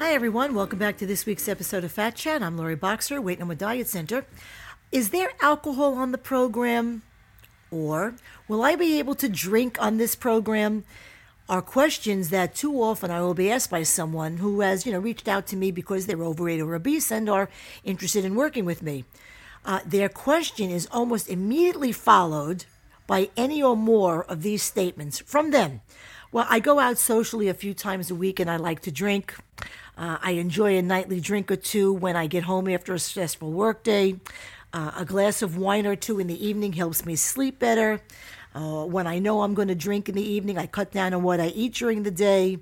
Hi, everyone. Welcome back to this week's episode of Fat Chat. I'm Lori Boxer, Weight No More Diet Center. Is there alcohol on the program? Or will I be able to drink on this program? Are questions that too often I will be asked by someone who has, you know, reached out to me because they're overweight or obese and are interested in working with me. Uh, their question is almost immediately followed by any or more of these statements from them. Well, I go out socially a few times a week and I like to drink. Uh, I enjoy a nightly drink or two when I get home after a stressful workday. Uh, a glass of wine or two in the evening helps me sleep better. Uh, when I know I'm going to drink in the evening, I cut down on what I eat during the day.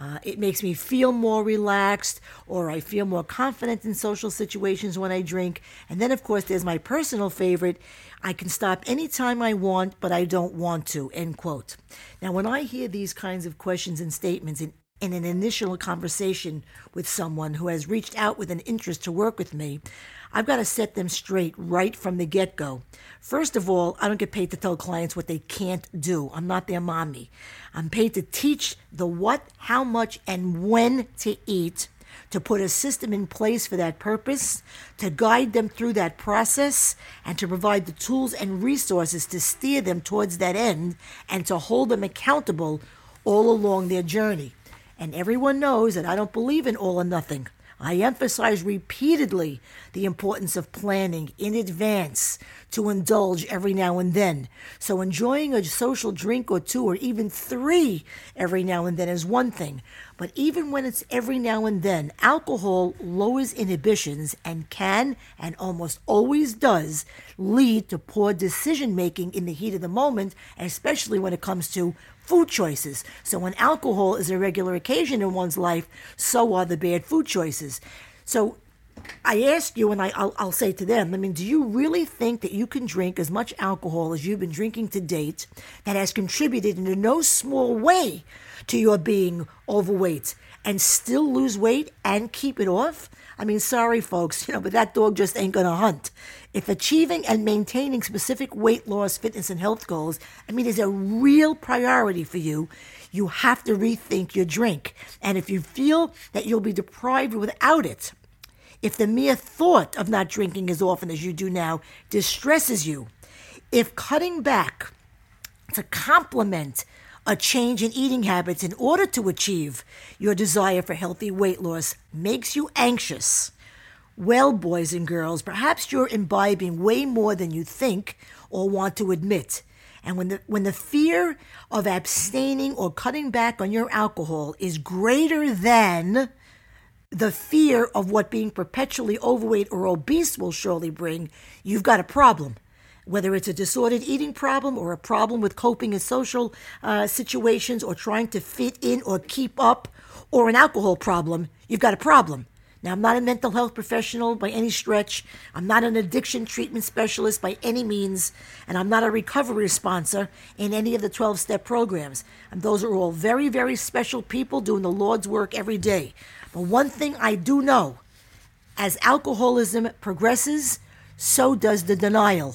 Uh, it makes me feel more relaxed, or I feel more confident in social situations when I drink. And then, of course, there's my personal favorite I can stop anytime I want, but I don't want to. End quote. Now, when I hear these kinds of questions and statements in, in an initial conversation with someone who has reached out with an interest to work with me, I've got to set them straight right from the get go. First of all, I don't get paid to tell clients what they can't do. I'm not their mommy. I'm paid to teach the what, how much, and when to eat, to put a system in place for that purpose, to guide them through that process, and to provide the tools and resources to steer them towards that end and to hold them accountable all along their journey. And everyone knows that I don't believe in all or nothing. I emphasize repeatedly the importance of planning in advance to indulge every now and then. So, enjoying a social drink or two, or even three every now and then, is one thing. But even when it's every now and then, alcohol lowers inhibitions and can, and almost always does, lead to poor decision making in the heat of the moment, especially when it comes to food choices. So when alcohol is a regular occasion in one's life, so are the bad food choices. So I ask you, and I, will I'll say to them, I mean, do you really think that you can drink as much alcohol as you've been drinking to date that has contributed in a no small way to your being overweight and still lose weight and keep it off? I mean, sorry, folks, you know, but that dog just ain't to hunt. If achieving and maintaining specific weight loss, fitness, and health goals, I mean, is a real priority for you, you have to rethink your drink. And if you feel that you'll be deprived without it, if the mere thought of not drinking as often as you do now distresses you, if cutting back to complement a change in eating habits in order to achieve your desire for healthy weight loss makes you anxious. Well, boys and girls, perhaps you're imbibing way more than you think or want to admit. And when the, when the fear of abstaining or cutting back on your alcohol is greater than the fear of what being perpetually overweight or obese will surely bring, you've got a problem whether it's a disordered eating problem or a problem with coping in social uh, situations or trying to fit in or keep up or an alcohol problem, you've got a problem. Now, I'm not a mental health professional by any stretch. I'm not an addiction treatment specialist by any means. And I'm not a recovery sponsor in any of the 12 step programs. And those are all very, very special people doing the Lord's work every day. But one thing I do know as alcoholism progresses, so does the denial.